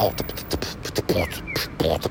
どポなポて